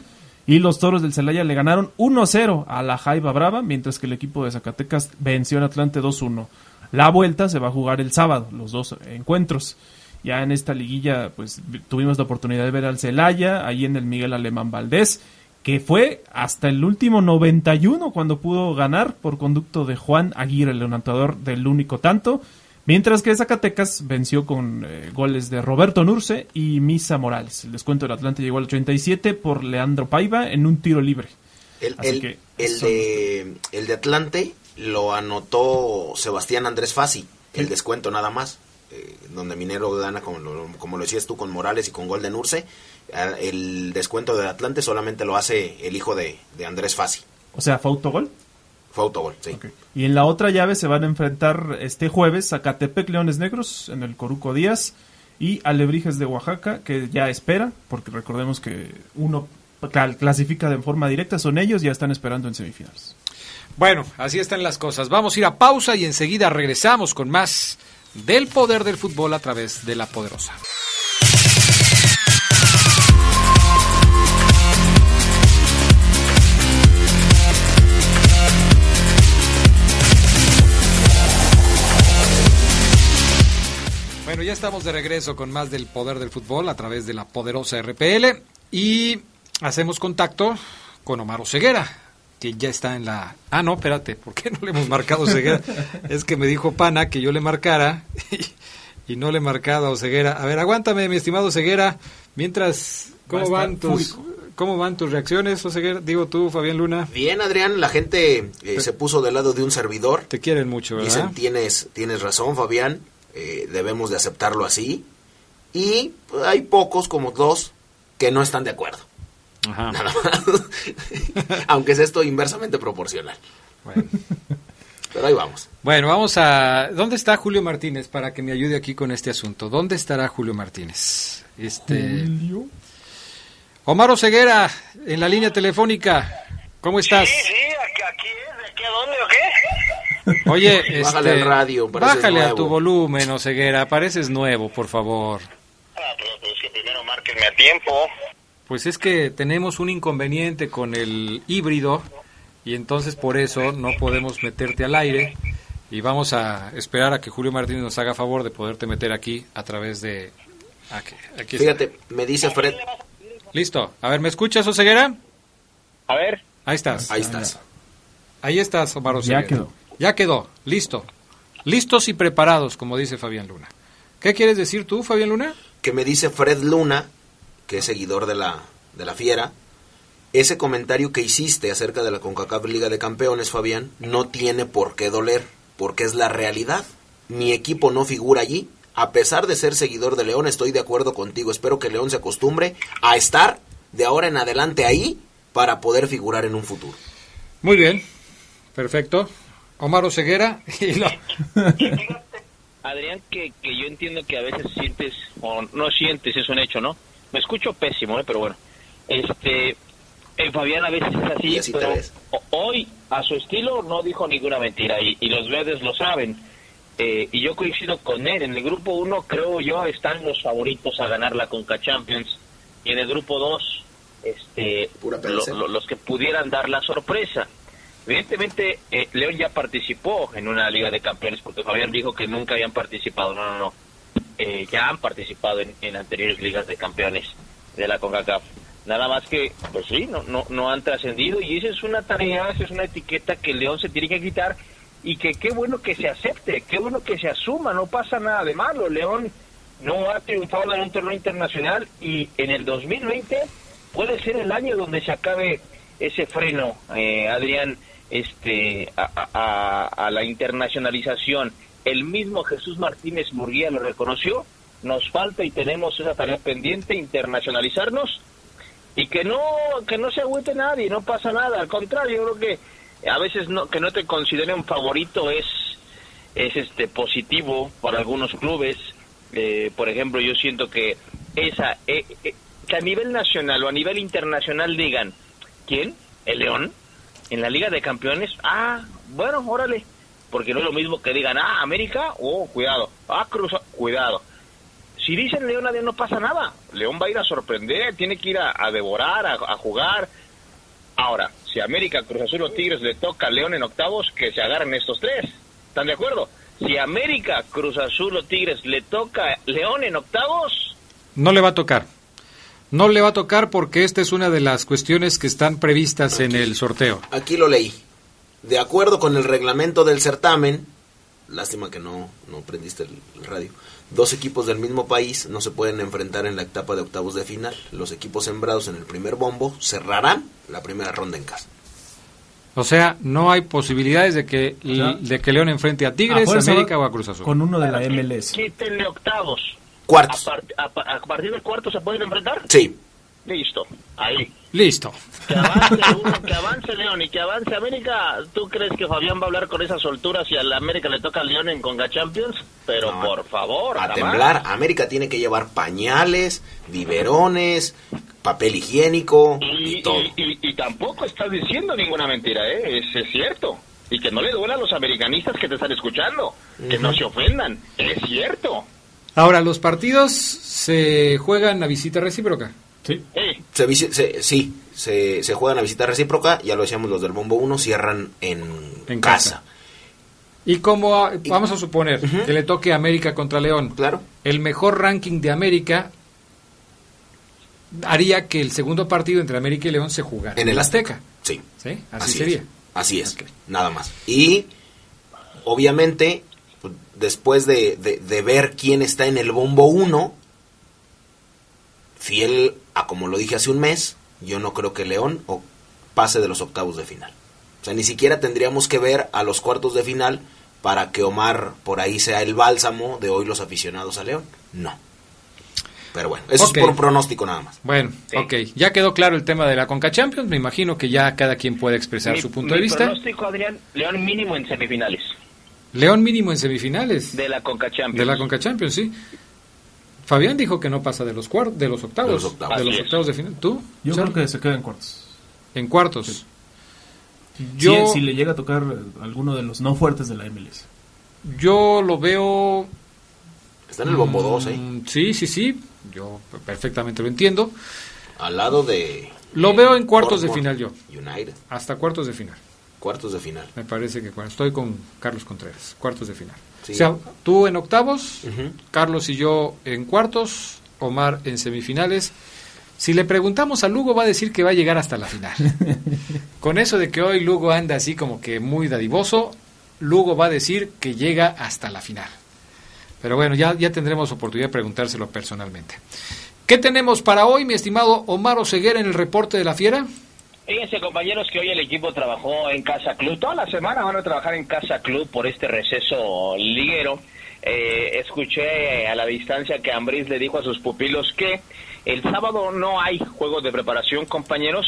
Y los toros del Celaya le ganaron 1-0 a la Jaiba Brava, mientras que el equipo de Zacatecas venció al Atlante 2-1. La vuelta se va a jugar el sábado, los dos encuentros. Ya en esta liguilla, pues vi- tuvimos la oportunidad de ver al Celaya, ahí en el Miguel Alemán Valdés, que fue hasta el último 91 cuando pudo ganar por conducto de Juan Aguirre, el anotador del único tanto. Mientras que Zacatecas venció con eh, goles de Roberto Nurce y Misa Morales. El descuento del Atlante llegó al 87 por Leandro Paiva en un tiro libre. El, Así el- que el son- de, el de Atlante lo anotó Sebastián Andrés Fassi, el descuento nada más, eh, donde Minero gana, como lo, como lo decías tú, con Morales y con gol de Nurce. Ah, El descuento de Atlante solamente lo hace el hijo de, de Andrés Fassi. O sea, fue autogol. Fue autogol, sí. Y en la otra llave se van a enfrentar este jueves Zacatepec Leones Negros en el Coruco Díaz y Alebrijes de Oaxaca, que ya espera, porque recordemos que uno clasifica de forma directa son ellos, ya están esperando en semifinales. Bueno, así están las cosas. Vamos a ir a pausa y enseguida regresamos con más del poder del fútbol a través de la poderosa. Bueno, ya estamos de regreso con más del poder del fútbol a través de la poderosa RPL y hacemos contacto con Omar Ceguera, que ya está en la... Ah, no, espérate, ¿por qué no le hemos marcado a Ceguera? es que me dijo Pana que yo le marcara y, y no le he marcado a Oseguera. A ver, aguántame, mi estimado Ceguera, mientras... ¿Cómo van tus... ¿Cómo van tus reacciones, Oseguera? Digo tú, Fabián Luna. Bien, Adrián, la gente eh, se puso del lado de un servidor. Te quieren mucho, ¿verdad? Dicen, tienes, tienes razón, Fabián, eh, debemos de aceptarlo así. Y pues, hay pocos, como dos, que no están de acuerdo. Ajá. Nada más. Aunque es esto inversamente proporcional. Bueno. Pero ahí vamos. Bueno, vamos a... ¿Dónde está Julio Martínez para que me ayude aquí con este asunto? ¿Dónde estará Julio Martínez? Este... Omar Ceguera, en la línea telefónica. ¿Cómo estás? Sí, sí, aquí, aquí es, ¿de aquí a dónde o qué? Oye, este, Bájale al radio, bájale a tu volumen, Oseguera, pareces nuevo, por favor. Ah, pero pues que primero márquenme a tiempo. Pues es que tenemos un inconveniente con el híbrido y entonces por eso no podemos meterte al aire y vamos a esperar a que Julio Martínez nos haga favor de poderte meter aquí a través de... Aquí, aquí está. Fíjate, me dice Fred. Listo. A ver, ¿me escuchas, Oseguera? A ver, Ahí estás. Ahí estás. Ahí estás, Omar Ya quedó. Ya quedó. Listo. Listos y preparados, como dice Fabián Luna. ¿Qué quieres decir tú, Fabián Luna? Que me dice Fred Luna, que es seguidor de la, de la Fiera. Ese comentario que hiciste acerca de la CONCACAF Liga de Campeones, Fabián, no tiene por qué doler, porque es la realidad. Mi equipo no figura allí. A pesar de ser seguidor de León, estoy de acuerdo contigo. Espero que León se acostumbre a estar de ahora en adelante ahí para poder figurar en un futuro. Muy bien. Perfecto. Omar Oseguera. Y lo- Adrián, que, que yo entiendo que a veces sientes, o no sientes, es un hecho, ¿no? Me escucho pésimo, ¿eh? pero bueno. Este, eh, Fabián a veces es así, pero hoy, a su estilo, no dijo ninguna mentira, y, y los verdes lo saben. Eh, y yo coincido con él. En el grupo 1, creo yo, están los favoritos a ganar la Conca Champions. Y en el grupo 2, este, lo- los que pudieran dar la sorpresa. Evidentemente, eh, León ya participó en una Liga de Campeones, porque Fabián dijo que nunca habían participado. No, no, no. Eh, ya han participado en, anteriores Ligas de Campeones de la CONCACAF. Nada más que, pues sí, no, no, no han trascendido y esa es una tarea, esa es una etiqueta que León se tiene que quitar y que qué bueno que se acepte, qué bueno que se asuma, no pasa nada de malo. León no ha triunfado en un torneo internacional y en el 2020 puede ser el año donde se acabe ese freno, eh, Adrián, este, a la internacionalización. El mismo Jesús Martínez Murguía lo reconoció. Nos falta y tenemos esa tarea pendiente, internacionalizarnos y que no que no se agüite nadie, no pasa nada. Al contrario, yo creo que a veces no, que no te consideren favorito es es este positivo para algunos clubes. Eh, por ejemplo, yo siento que esa eh, eh, que a nivel nacional o a nivel internacional digan quién, el León, en la Liga de Campeones. Ah, bueno, órale, porque no es lo mismo que digan ah América, oh cuidado, ah Cruz, cuidado. Si dicen León, Adrián, no pasa nada. León va a ir a sorprender, tiene que ir a, a devorar, a, a jugar. Ahora, si América, Cruz Azul o Tigres le toca a León en octavos, que se agarren estos tres. ¿Están de acuerdo? Si América, Cruz Azul o Tigres le toca León en octavos, No le va a tocar. No le va a tocar porque esta es una de las cuestiones que están previstas en el sorteo. Aquí lo leí. De acuerdo con el reglamento del certamen, lástima que no, no prendiste el, el radio, dos equipos del mismo país no se pueden enfrentar en la etapa de octavos de final. Los equipos sembrados en el primer bombo cerrarán la primera ronda en casa. O sea, no hay posibilidades de que, de que León enfrente a A Tigres, fuerza América o a Cruz Azul. Con uno de la MLS. quítenle octavos. Cuartos. A, a pa- a partir del cuarto se pueden enfrentar. Sí, Listo, ahí. Listo. Que avance uno, que avance León y que avance América. ¿Tú crees que Fabián va a hablar con esa soltura si a la América le toca a León en Conga Champions? Pero No, por favor, a jamás. temblar. América tiene que llevar pañales, biberones, papel higiénico y, Y, todo. y- y- y tampoco estás diciendo ninguna mentira, ¿eh? Es, es cierto. Y que no le duela a los americanistas que te están escuchando. Que no se ofendan. Es cierto. Ahora, los partidos se juegan a visita recíproca. Sí. Se se- sí, se, se juegan a visita recíproca, ya lo decíamos los del Bombo 1, cierran en, En casa. casa. Y como vamos a suponer que le toque América contra León, Claro. el mejor ranking de América haría que el segundo partido entre América y León se jugara En el Azteca. Sí. ¿Sí? Así, Así sería. Es. Así es, nada más. Y obviamente, pues, después de, de- de ver quién está en el bombo 1, fiel a como lo dije hace un mes, yo no creo que León o- pase de los octavos de final. O sea, ni siquiera tendríamos que ver a los cuartos de final para que Omar por ahí sea el bálsamo de hoy los aficionados a León. No. Pero bueno, eso es por un pronóstico nada más. Bueno, Sí. ok. Ya quedó claro el tema de la Conca Champions. Me imagino que ya cada quien puede expresar mi- su punto mi de vista. pronóstico, Adrián, León mínimo en semifinales León mínimo en semifinales de la Conca Champions. de la Conca Champions, sí. Fabián dijo que no pasa de los cuar- de los octavos, De los octavos. de los Así es. octavos de final. ¿Tú? Yo creo que se queda en cuartos. En cuartos. Sí. Yo, Si, si le llega a tocar alguno de los no fuertes de la MLS. yo lo veo. Está en el bombo 2, ¿eh? mm, Sí, sí, sí. Yo perfectamente lo entiendo. Al lado de... Lo veo en cuartos de final yo. United. Hasta cuartos de final. Cuartos de final. Me parece que cuando estoy con Carlos Contreras. Cuartos de final. Sí. O sea, tú en octavos. Carlos y yo en cuartos, Omar en semifinales. Si le preguntamos a Lugo va a decir que va a llegar hasta la final. Con eso de que hoy Lugo anda así como que muy dadivoso, Lugo va a decir que llega hasta la final. Pero bueno, ya, ya tendremos oportunidad de preguntárselo personalmente. ¿Qué tenemos para hoy, mi estimado Omar Oseguera, en el reporte de la fiera? Fíjense, compañeros, que hoy el equipo trabajó en Casa Club. Toda la semana van a trabajar en Casa Club por este receso liguero. Eh, escuché a la distancia que Ambriz le dijo a sus pupilos que el sábado no hay juegos de preparación, compañeros.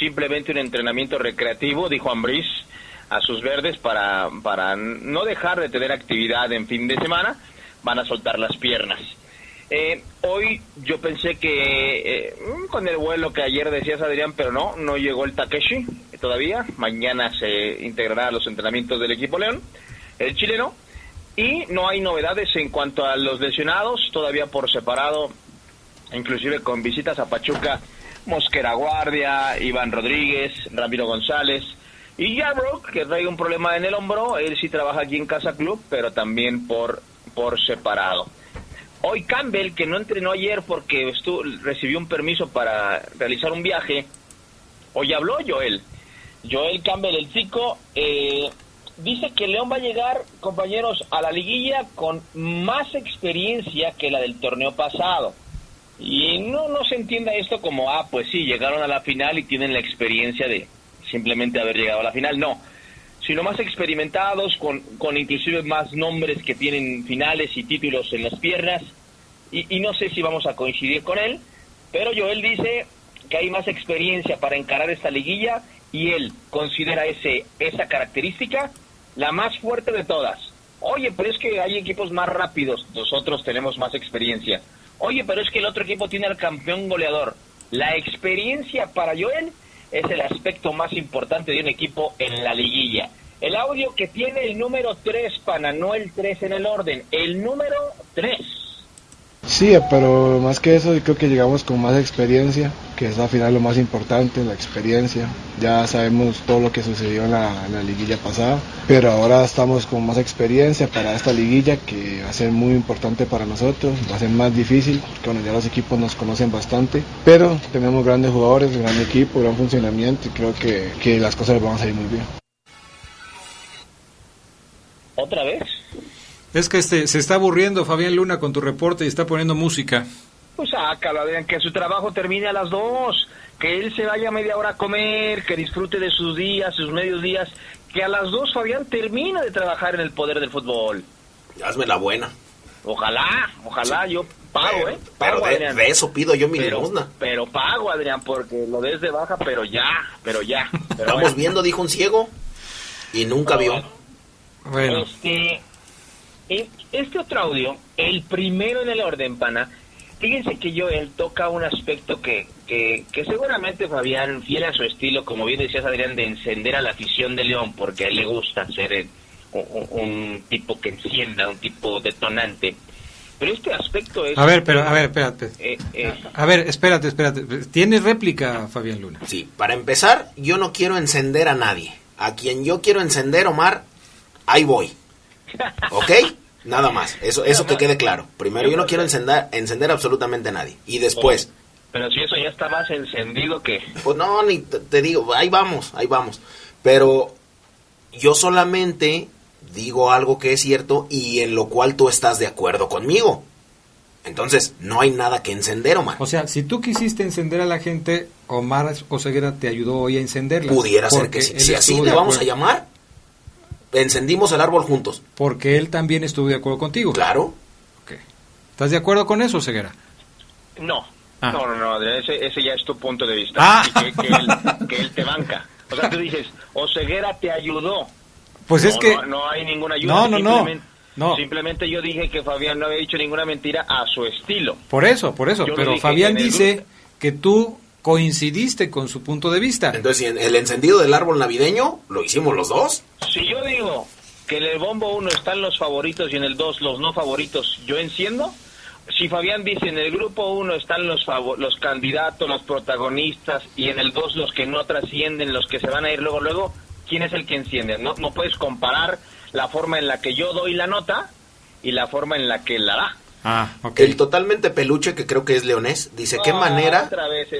Simplemente un entrenamiento recreativo, dijo Ambriz a sus verdes para, para no dejar de tener actividad en fin de semana. Van a soltar las piernas. Eh, hoy yo pensé que eh, mm, con el vuelo que ayer decías Adrián, pero no, no llegó el Takeshi todavía. Mañana se integrará a los entrenamientos del equipo León, el chileno. Y no hay novedades en cuanto a los lesionados, todavía por separado, inclusive con visitas a Pachuca, Mosquera Guardia, Iván Rodríguez, Ramiro González. Y Yarbrook, que trae un problema en el hombro, él sí trabaja aquí en Casa Club, pero también por, por separado. Hoy Campbell, que no entrenó ayer porque estuvo, recibió un permiso para realizar un viaje, hoy habló Joel. Joel Campbell, el chico, eh, dice que León va a llegar, compañeros, a la liguilla con más experiencia que la del torneo pasado. Y no, no se entienda esto como, ah, pues sí, llegaron a la final y tienen la experiencia de simplemente haber llegado a la final. No, sino más experimentados, con, con inclusive más nombres que tienen finales y títulos en las piernas. Y, no sé si vamos a coincidir con él, pero Joel dice que hay más experiencia para encarar esta liguilla y él considera ese esa característica la más fuerte de todas. Oye, pero es que hay equipos más rápidos, nosotros tenemos más experiencia. Oye, pero es que el otro equipo tiene al campeón goleador. La experiencia para Joel es el aspecto más importante de un equipo en la liguilla. El audio que tiene el número 3, pana, no el 3 en el orden, el número 3. Sí, pero más que eso, creo que llegamos con más experiencia, que es al final lo más importante, la experiencia. Ya sabemos todo lo que sucedió en la, en la liguilla pasada, pero ahora estamos con más experiencia para esta liguilla que va a ser muy importante para nosotros, va a ser más difícil, porque bueno, ya los equipos nos conocen bastante, pero tenemos grandes jugadores, gran equipo, gran funcionamiento y creo que, que las cosas van a salir muy bien. ¿Otra vez? Es que este, se está aburriendo Fabián Luna con tu reporte y está poniendo música. Pues sácalo, Adrián, que su trabajo termine a las 2, que él se vaya media hora a comer, que disfrute de sus días, sus medios días, que a las 2 Fabián termine de trabajar en el poder del fútbol. Hazme la buena. Ojalá, ojalá, yo pago, pero, ¿eh? pero Pago, de, Adrián. de eso pido yo mi pero, limosna. pero pago, Adrián, porque lo des de baja, pero ya, pero ya. Pero Estamos bueno. viendo, dijo un ciego, y nunca vio. Bueno, Este, e- este otro audio, el primero en el orden, pana, fíjense que Joel toca un aspecto que, que, que seguramente Fabián, fiel a su estilo, como bien decías Adrián, de encender a la afición de León, porque a él le gusta ser el- un, un tipo que encienda, un tipo detonante. Pero este aspecto es... A ver, pero, a ver, espérate. eh, eh, A ver, espérate, espérate. ¿Tienes réplica, Fabián Luna? Sí, para empezar, yo no quiero encender a nadie. A quien yo quiero encender, Omar, ahí voy. ¿Ok? Nada más. Eso, eso que quede claro. Primero, yo no quiero encender, encender absolutamente a nadie. Y después, pero si eso ya está más encendido que... pues no, ni te, te digo, ahí vamos, ahí vamos. Pero yo solamente digo algo que es cierto y en lo cual tú estás de acuerdo conmigo. Entonces, no hay nada que encender, Omar. O sea, si tú quisiste encender a la gente, Omar Oseguera te ayudó hoy a encenderla. Pudiera ser que sí. Si así le vamos a llamar, encendimos el árbol juntos. Porque él también estuvo de acuerdo contigo. Claro. ¿Estás de acuerdo con eso, Ceguera? No, Ah. no, no, no, Adrián, ese, ese ya es tu punto de vista. Ah. Que, que él, que él te banca. O sea, tú dices, Oseguera te ayudó. Pues es No, que... no, no hay ninguna ayuda. No, no, no. Simplemente- No. Simplemente yo dije que Fabián no había dicho ninguna mentira a su estilo. Por eso, por eso. Yo Pero Fabián el dice que tú coincidiste con su punto de vista. Entonces, el encendido del árbol navideño lo hicimos los dos. Si yo digo que en el bombo 1 están los favoritos y en el 2 los no favoritos, ¿yo enciendo? Si Fabián dice en el grupo 1 están los, los candidatos, los protagonistas y en el 2 los que no trascienden, los que se van a ir luego, luego, ¿quién es el que enciende? No, no puedes comparar la forma en la que yo doy la nota y la forma en la que la da. Ah, ok. El totalmente peluche, que creo que es leonés, dice, ¿qué Ah, manera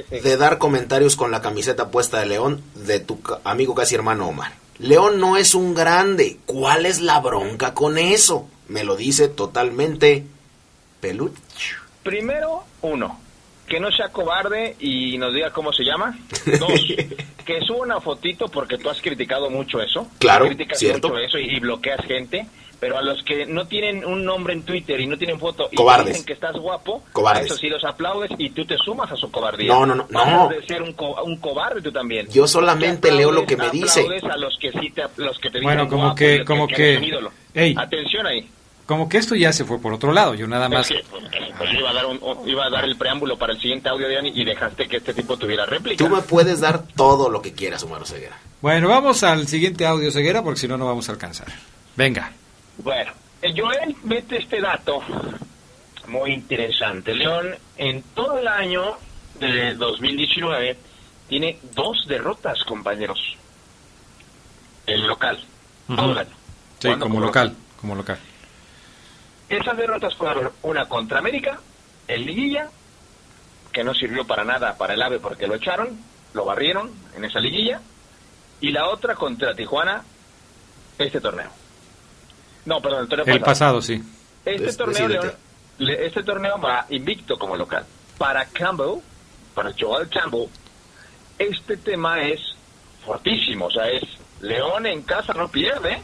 de dar comentarios con la camiseta puesta de León de tu amigo casi hermano Omar? León no es un grande. ¿Cuál es la bronca con eso? Me lo dice totalmente peluche. Primero, uno, que no sea cobarde y nos diga cómo se llama. Dos, que suba una fotito porque tú has criticado mucho eso. Claro, Criticas cierto. mucho eso y, y bloqueas gente. Pero a los que no tienen un nombre en Twitter y no tienen foto y Cobardes. dicen que estás guapo, Cobardes. a eso sí los aplaudes y tú te sumas a su cobardía. No, no, no, no. de ser un, co- un cobarde tú también. Yo solamente leo lo que me dice. aplaudes a los que sí te, los que te Bueno, dicen como guapo que- como que- un ídolo. Ey. Atención ahí. Como que esto ya se fue por otro lado. Yo nada más... Es que, pues, iba, a dar un- un- iba a dar el preámbulo para el siguiente audio, Diani, y dejaste que este tipo tuviera réplica. Tú me puedes dar todo lo que quieras, Omar Ceguera. Bueno, vamos al siguiente audio, Ceguera, porque si no, no vamos a alcanzar. Venga. Bueno, Joel mete este dato muy interesante. León, en todo el año de 2019, tiene dos derrotas, compañeros. El local. Todo el año. Sí, como local. Como local. Esas derrotas fueron una contra América, el Liguilla, que no sirvió para nada para el AVE porque lo echaron, lo barrieron en esa liguilla, y la otra contra Tijuana, este torneo. No, perdón, el torneo El pasado. pasado, sí. Este Des- torneo. León, le- este torneo va invicto como local. Para Campbell, para Joel Campbell, este tema es fortísimo. O sea, es León en casa no pierde.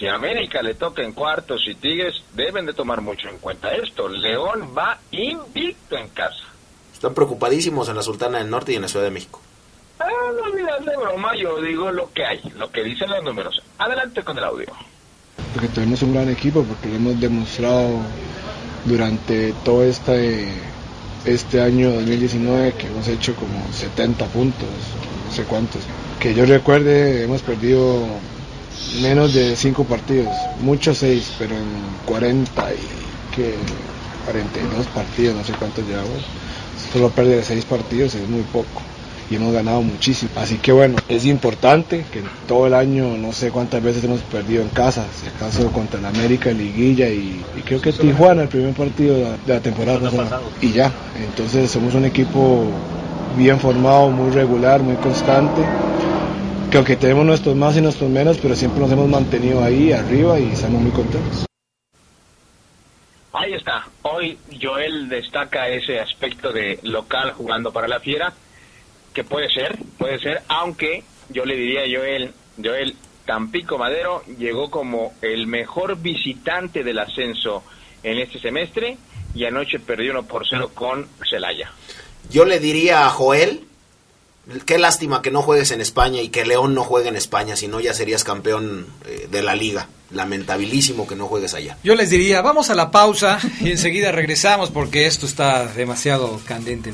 Si América le toca en cuartos y Tigres, deben de tomar mucho en cuenta esto. León va invicto en casa. Están preocupadísimos en la Sultana del Norte y en la Ciudad de México. Ah, no olvides de broma, yo digo lo que hay, lo que dicen los números. Adelante con el audio. porque tenemos un gran equipo, porque lo hemos demostrado durante todo este, este año 2019 que hemos hecho como 70 puntos, no sé cuántos. Que yo recuerde, hemos perdido menos de 5 partidos, muchos 6, pero en 40 y que 42 partidos, no sé cuántos llevamos. Solo perder 6 partidos es muy poco y hemos ganado muchísimo. Así que bueno, es importante que todo el año, no sé cuántas veces hemos perdido en casa, si acaso contra el América, Liguilla y, y creo que Tijuana, el primer partido de la, temporada. Y ya, entonces somos un equipo bien formado, muy regular, muy constante. Que aunque tenemos nuestros más y nuestros menos, pero siempre nos hemos mantenido ahí arriba y estamos muy contentos. Ahí está. Hoy Joel destaca ese aspecto de local jugando para la fiera, que puede ser, puede ser, aunque yo le diría a Joel, Joel Tampico Madero llegó como el mejor visitante del ascenso en este semestre y anoche perdió 1 por 0 con Celaya. Yo le diría a Joel, qué lástima que no juegues en España y que León no juegue en España, si no ya serías campeón eh, de la liga. Lamentabilísimo que no juegues allá. Yo les diría, vamos a la pausa y enseguida regresamos porque esto está demasiado candente.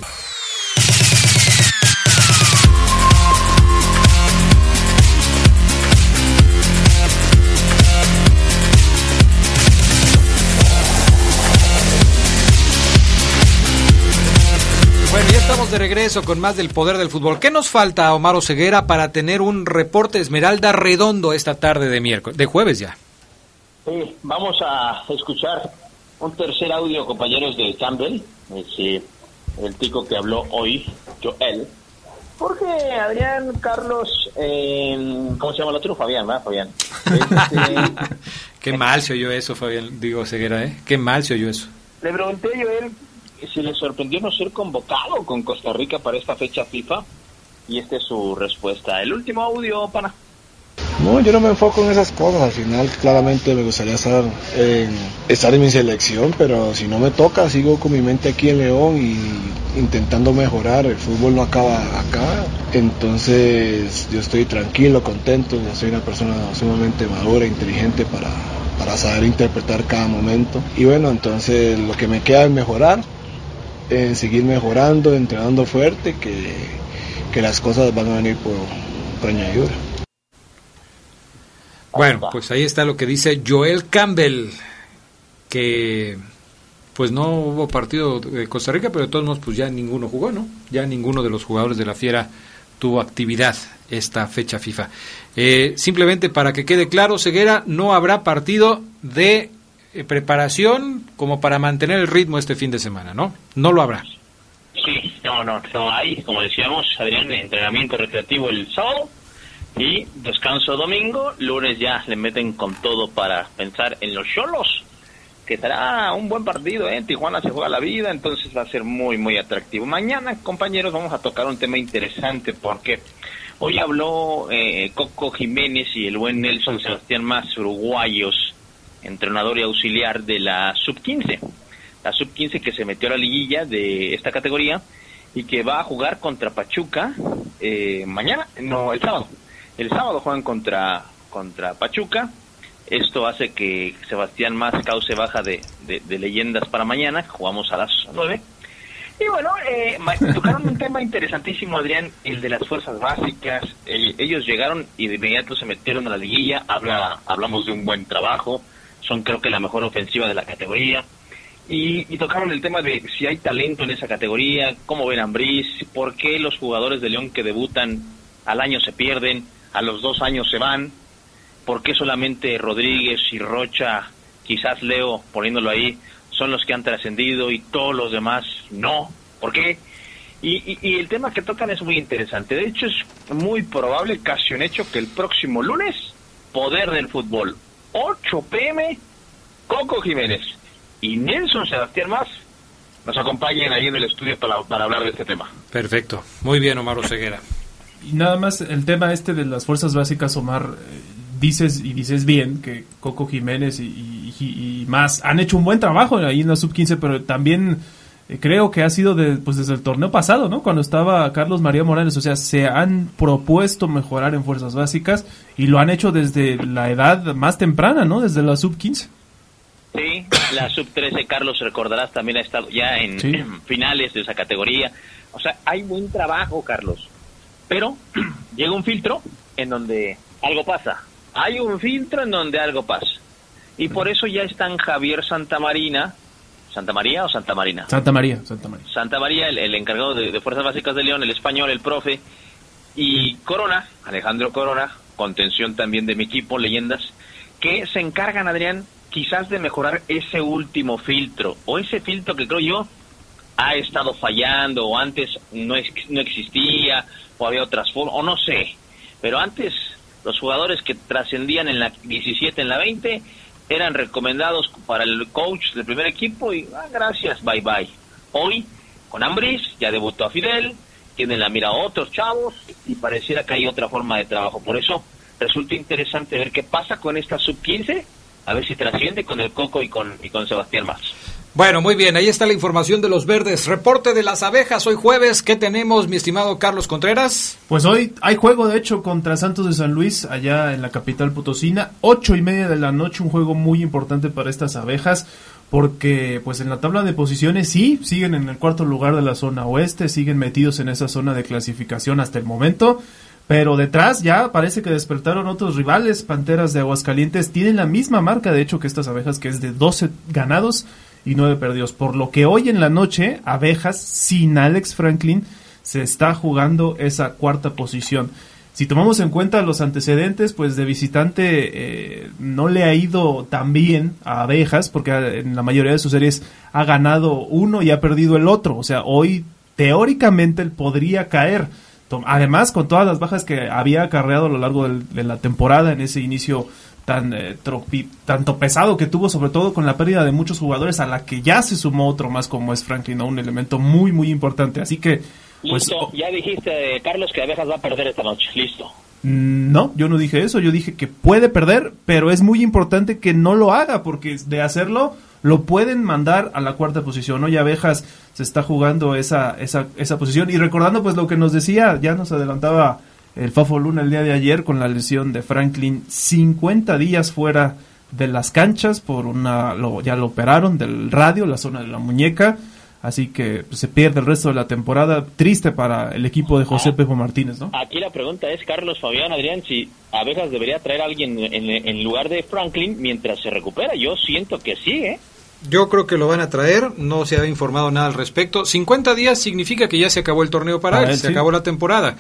De regreso con más del poder del fútbol. ¿Qué nos falta, Omar Ceguera, para tener un reporte Esmeralda redondo esta tarde de miércoles, de jueves ya? Sí, vamos a escuchar un tercer audio, compañeros de Campbell, es, el tico que habló hoy, Joel. Porque Adrián Carlos, eh, ¿cómo se llama el otro? Fabián, ¿verdad? Fabián. Este, Qué mal se oyó eso, Fabián, digo Ceguera, ¿eh? Qué mal se oyó eso. Le pregunté a Joel si le sorprendió no ser convocado con Costa Rica para esta fecha FIFA y esta es su respuesta. El último audio, pana. No, yo no me enfoco en esas cosas. Al final, claramente me gustaría estar en, estar en mi selección, pero si no me toca, sigo con mi mente aquí en León y intentando mejorar. El fútbol no acaba acá. Entonces, yo estoy tranquilo, contento. Yo soy una persona sumamente madura, inteligente para, para saber interpretar cada momento. Y bueno, entonces lo que me queda es mejorar en seguir mejorando, entrenando fuerte, que, que las cosas van a venir por, por añadidura. Bueno, pues ahí está lo que dice Joel Campbell, que pues no hubo partido de Costa Rica, pero de todos modos pues ya ninguno jugó, ¿no? Ya ninguno de los jugadores de la Fiera tuvo actividad esta fecha FIFA. Eh, simplemente para que quede claro, Ceguera, no habrá partido de eh, preparación como para mantener el ritmo este fin de semana, ¿no? No lo habrá. Sí, no, no, no hay, como decíamos, Adrián, entrenamiento recreativo el sábado y descanso domingo, lunes ya le meten con todo para pensar en los cholos, que será un buen partido, ¿eh? Tijuana se juega la vida, entonces va a ser muy, muy atractivo. Mañana, compañeros, vamos a tocar un tema interesante porque hoy habló eh, Coco Jiménez y el buen Nelson Sebastián Más, uruguayos, entrenador y auxiliar de la sub-15. La sub-15 que se metió a la liguilla de esta categoría y que va a jugar contra Pachuca eh, mañana, no, el sábado. El sábado juegan contra, contra Pachuca. Esto hace que Sebastián más cause baja de, de, leyendas para mañana. Jugamos a las 9. Y bueno, eh, tocaron un tema interesantísimo, Adrián, el de las fuerzas básicas. ellos llegaron y de inmediato se metieron a la liguilla. Habla, hablamos de un buen trabajo son creo que la mejor ofensiva de la categoría. Y, tocaron el tema de si hay talento en esa categoría, cómo ven a por qué los jugadores de León que debutan al año se pierden, a los dos años se van, por qué solamente Rodríguez y Rocha, quizás Leo, poniéndolo ahí, son los que han trascendido y todos los demás no. ¿Por qué? Y, y, el tema que tocan es muy interesante. De hecho, es muy probable, casi un hecho, que el próximo lunes, poder del fútbol 8 pm, Coco Jiménez y Nelson Sebastián Más nos acompañen ahí en el estudio para, hablar de este tema. Perfecto. Muy bien, Omar Oseguera. Y nada más el tema este de las fuerzas básicas, Omar, eh, dices y dices bien que Coco Jiménez y, y, más han hecho un buen trabajo ahí en la sub-15, pero también eh, creo que ha sido de, pues desde el torneo pasado, ¿no? Cuando estaba Carlos María Morales, o sea, se han propuesto mejorar en fuerzas básicas y lo han hecho desde la edad más temprana, ¿no? Desde la sub 15. Sí, la sub 13, Carlos, recordarás, también ha estado ya en, finales de esa categoría. O sea, hay buen trabajo, Carlos. Pero llega un filtro en donde algo pasa. Hay un filtro en donde algo pasa. Y por eso ya están Javier Santamarina, ¿Santa María o Santa Marina? Santa María, Santa María. Santa María, el, encargado de, Fuerzas Básicas de León, el español, el profe. Y Corona, Alejandro Corona, contención también de mi equipo, leyendas, que se encargan, Adrián, quizás de mejorar ese último filtro, o ese filtro que creo yo ha estado fallando, o antes no, no existía, o había otras formas, o no sé. Pero antes, los jugadores que trascendían en la 17, en la 20, eran recomendados para el coach del primer equipo y ah, gracias, bye bye. Hoy, con Ambris, ya debutó a Fidel, tienen la mira a otros chavos y pareciera que hay otra forma de trabajo. Por eso resulta interesante ver qué pasa con esta sub-15, a ver si trasciende con el Coco y con, y con Sebastián Más. Bueno, muy bien, ahí está la información de los verdes. Reporte de las abejas hoy jueves. ¿Qué tenemos, mi estimado Carlos Contreras? Pues hoy hay juego, de hecho, contra Santos de San Luis, allá en la capital potosina. Ocho y media de la noche, un juego muy importante para estas abejas, porque pues en la tabla de posiciones sí, siguen en el cuarto lugar de la zona oeste, siguen metidos en esa zona de clasificación hasta el momento. Pero detrás ya parece que despertaron otros rivales. Panteras de Aguascalientes tienen la misma marca, de hecho, que estas abejas, que es de 12 ganados y nueve perdidos. Por lo que hoy en la noche, Abejas sin Alex Franklin se está jugando esa cuarta posición. Si tomamos en cuenta los antecedentes, pues de visitante eh, no le ha ido tan bien a Abejas, porque en la mayoría de sus series ha ganado uno y ha perdido el otro. O sea, hoy teóricamente él podría caer. Además, con todas las bajas que había acarreado a lo largo de la temporada en ese inicio tan eh, tanto pesado que tuvo, sobre todo con la pérdida de muchos jugadores, a la que ya se sumó otro más como es Franklin, un elemento muy, muy importante. Así que. Pues, Listo, ya dijiste, Carlos, que Abejas va a perder esta noche. Listo. Mm, no, yo no dije eso, yo dije que puede perder, pero es muy importante que no lo haga, porque de hacerlo lo pueden mandar a la cuarta posición. Hoy Abejas se está jugando esa, esa, esa posición. Y recordando pues lo que nos decía, ya nos adelantaba el Fafo Luna el día de ayer con la lesión de Franklin, 50 días fuera de las canchas por una lo, ya lo operaron del radio, la zona de la muñeca, así que pues, se pierde el resto de la temporada, triste para el equipo de José Pepo Martínez, ¿no? Aquí la pregunta es Carlos Fabián Adrián si Abejas debería traer a alguien en, en lugar de Franklin mientras se recupera. Yo siento que sí, ¿eh? Yo creo que lo van a traer, no se ha informado nada al respecto. 50 días significa que ya se acabó el torneo para, él, se acabó la temporada.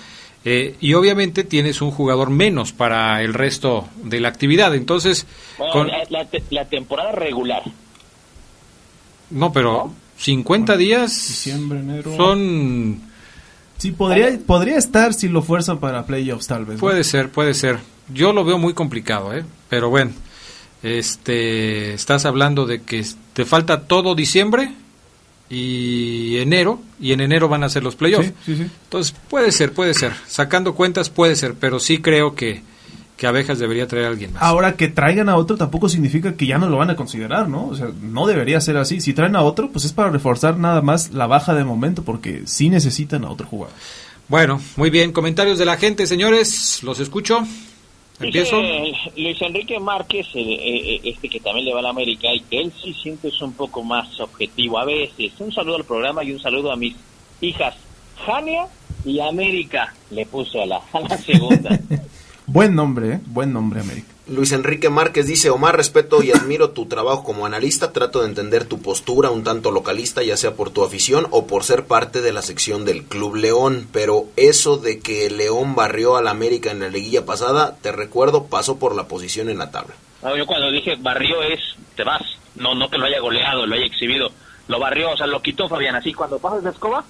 Eh, y obviamente tienes un jugador menos para el resto de la actividad. Entonces, con... la, temporada regular. No, pero 50 días Diciembre, enero. son... Sí, podría, podría estar si lo fuerzan para playoffs, tal vez. Puede ser, puede ser. Yo lo veo muy complicado, ¿eh? Pero bueno, este, estás hablando de que te falta todo diciembre y enero, y en enero van a ser los playoffs. Entonces, puede ser, puede ser. Sacando cuentas, puede ser, pero sí creo que, que Abejas debería traer a alguien más. Ahora, que traigan a otro tampoco significa que ya no lo van a considerar, ¿no? O sea, no debería ser así. Si traen a otro, pues es para reforzar nada más la baja de momento, porque sí necesitan a otro jugador. Bueno, muy bien. Comentarios de la gente, señores. Los escucho. ¿Empiezo? Luis Enrique Márquez, eh, eh, este que también le va a la América, y que él sí siente es un poco más objetivo a veces. Un saludo al programa y un saludo a mis hijas, Jania y América. Le puso a la, a la segunda. buen nombre, ¿eh? Buen nombre, América. Luis Enrique Márquez dice, Omar, respeto y admiro tu trabajo como analista, trato de entender tu postura un tanto localista, ya sea por tu afición o por ser parte de la sección del Club León, pero eso de que León barrió al América en la liguilla pasada, te recuerdo, pasó por la posición en la tabla. yo cuando dije barrió es, te vas, no, no que lo haya goleado, lo haya exhibido, lo barrió, o sea, lo quitó Fabián, así cuando pasas de escoba,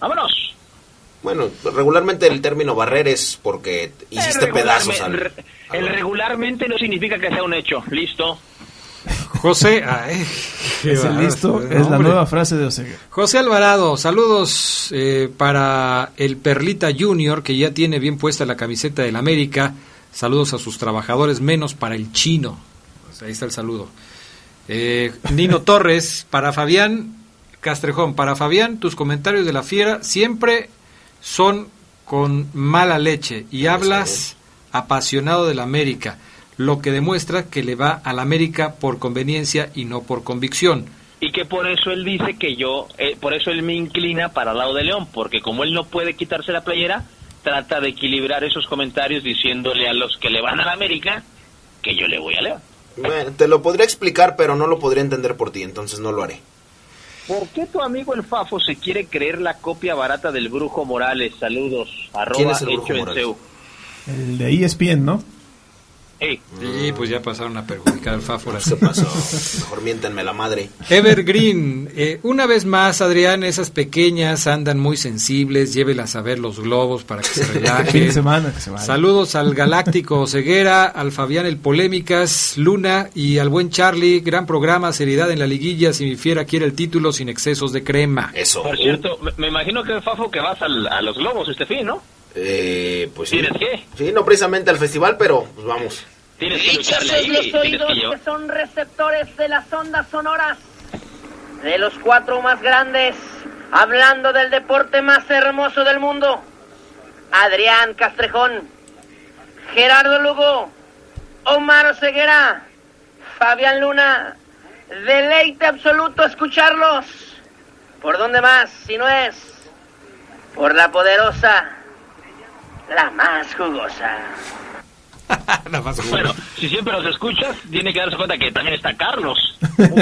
vámonos. Bueno, regularmente el término barrer es porque hiciste pedazos al, El regularmente no significa que sea un hecho. Listo. José, es listo, es la nueva frase de Oseguera. José Alvarado, saludos eh, para el Perlita Junior que ya tiene bien puesta la camiseta del América. Saludos a sus trabajadores, menos para el chino. Pues ahí está el saludo. Eh, Nino Torres, para Fabián Castrejón, para Fabián, tus comentarios de la fiera siempre son con mala leche y hablas apasionado del América, lo que demuestra que le va al América por conveniencia y no por convicción. Y que por eso él dice que yo, eh, por eso él me inclina para el lado de León, porque como él no puede quitarse la playera, trata de equilibrar esos comentarios diciéndole a los que le van al América que yo le voy a León. te lo podría explicar, pero no lo podría entender por ti, entonces no lo haré. ¿Por qué tu amigo el Fafo se quiere creer la copia barata del Brujo Morales? Saludos. Arroba ¿Quién es el Brujo Morales? El de ESPN, ¿no? Sí, pues ya pasaron a perjudicar al Fafo. ¿Qué pasó? Mejor miéntenme la madre. Evergreen, eh, una vez más, Adrián, esas pequeñas andan muy sensibles, llévelas a ver los globos para que se relajen. semana, Saludos al Galáctico Ceguera, al Fabián el Polémicas, Luna y al buen Charlie. Gran programa, seriedad en la liguilla. Si mi fiera quiere el título sin excesos de crema. Eso. Por cierto, me, imagino que Fafo que vas a los globos este fin, ¿no? Eh, pues ¿Tienes qué? Sí, no precisamente al festival, pero pues vamos. Tienes que lucharle ahí. los oídos que, son receptores de las ondas sonoras de los cuatro más grandes, hablando del deporte más hermoso del mundo. Adrián Castrejón, Gerardo Lugo, Omar Ceguera, Fabián Luna. Deleite absoluto escucharlos. ¿Por dónde más? Si no es por la poderosa la más jugosa. la más jugosa. Bueno, si siempre los escuchas, tiene que darse cuenta que también está Carlos.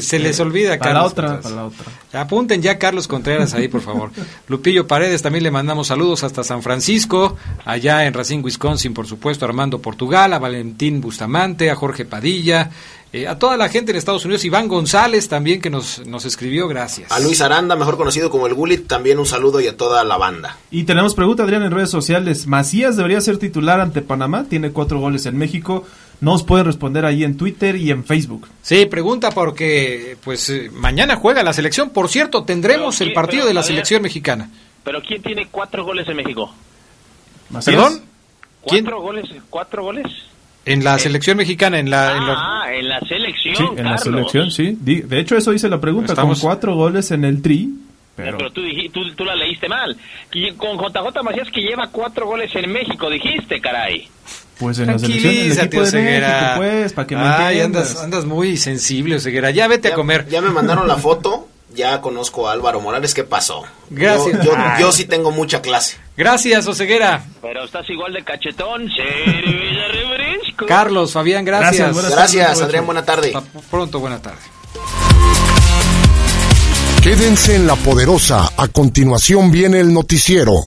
se les olvida, Para la otra, para la otra. Apunten ya Carlos Contreras ahí, por favor. Lupillo Paredes, también le mandamos saludos hasta San Francisco, allá en Racine, Wisconsin, por supuesto, Armando Portugal, a Valentín Bustamante, a Jorge Padilla, eh, a toda la gente en Estados Unidos, Iván González también que nos, nos escribió, gracias. A Luis Aranda, mejor conocido como el Gulit, también un saludo y a toda la banda. Y tenemos pregunta, Adrián, en redes sociales. ¿Macías debería ser titular ante Panamá? Tiene cuatro goles en México. Nos pueden responder ahí en Twitter y en Facebook. Sí, pregunta porque pues eh, mañana juega la selección. Por cierto, tendremos el partido de la selección mexicana. ¿Pero quién tiene cuatro goles en México? ¿Perdón? ¿Cuatro goles? ¿Cuatro goles? En la selección mexicana, en la... Ah, en la, selección, Sí, en la selección, sí. De hecho, eso hice la pregunta. Con cuatro goles en el tri, pero, pero tú, tú, tú, la leíste mal. Con JJ Macías que lleva cuatro goles en México, dijiste, caray. Pues en la selección, el equipo de México, pues, para que me Ay, andas, andas muy sensible, Ceguera. Ya vete a comer. Ya me mandaron la foto. Ya conozco a Álvaro Morales. ¿Qué pasó? Gracias. Yo, yo, sí tengo mucha clase. Gracias, Oseguera. Pero estás igual de cachetón. Carlos, Fabián, gracias. Gracias, gracias Adrián. Buena tarde. pronto, buena tarde. Quédense en la poderosa. A continuación viene el noticiero.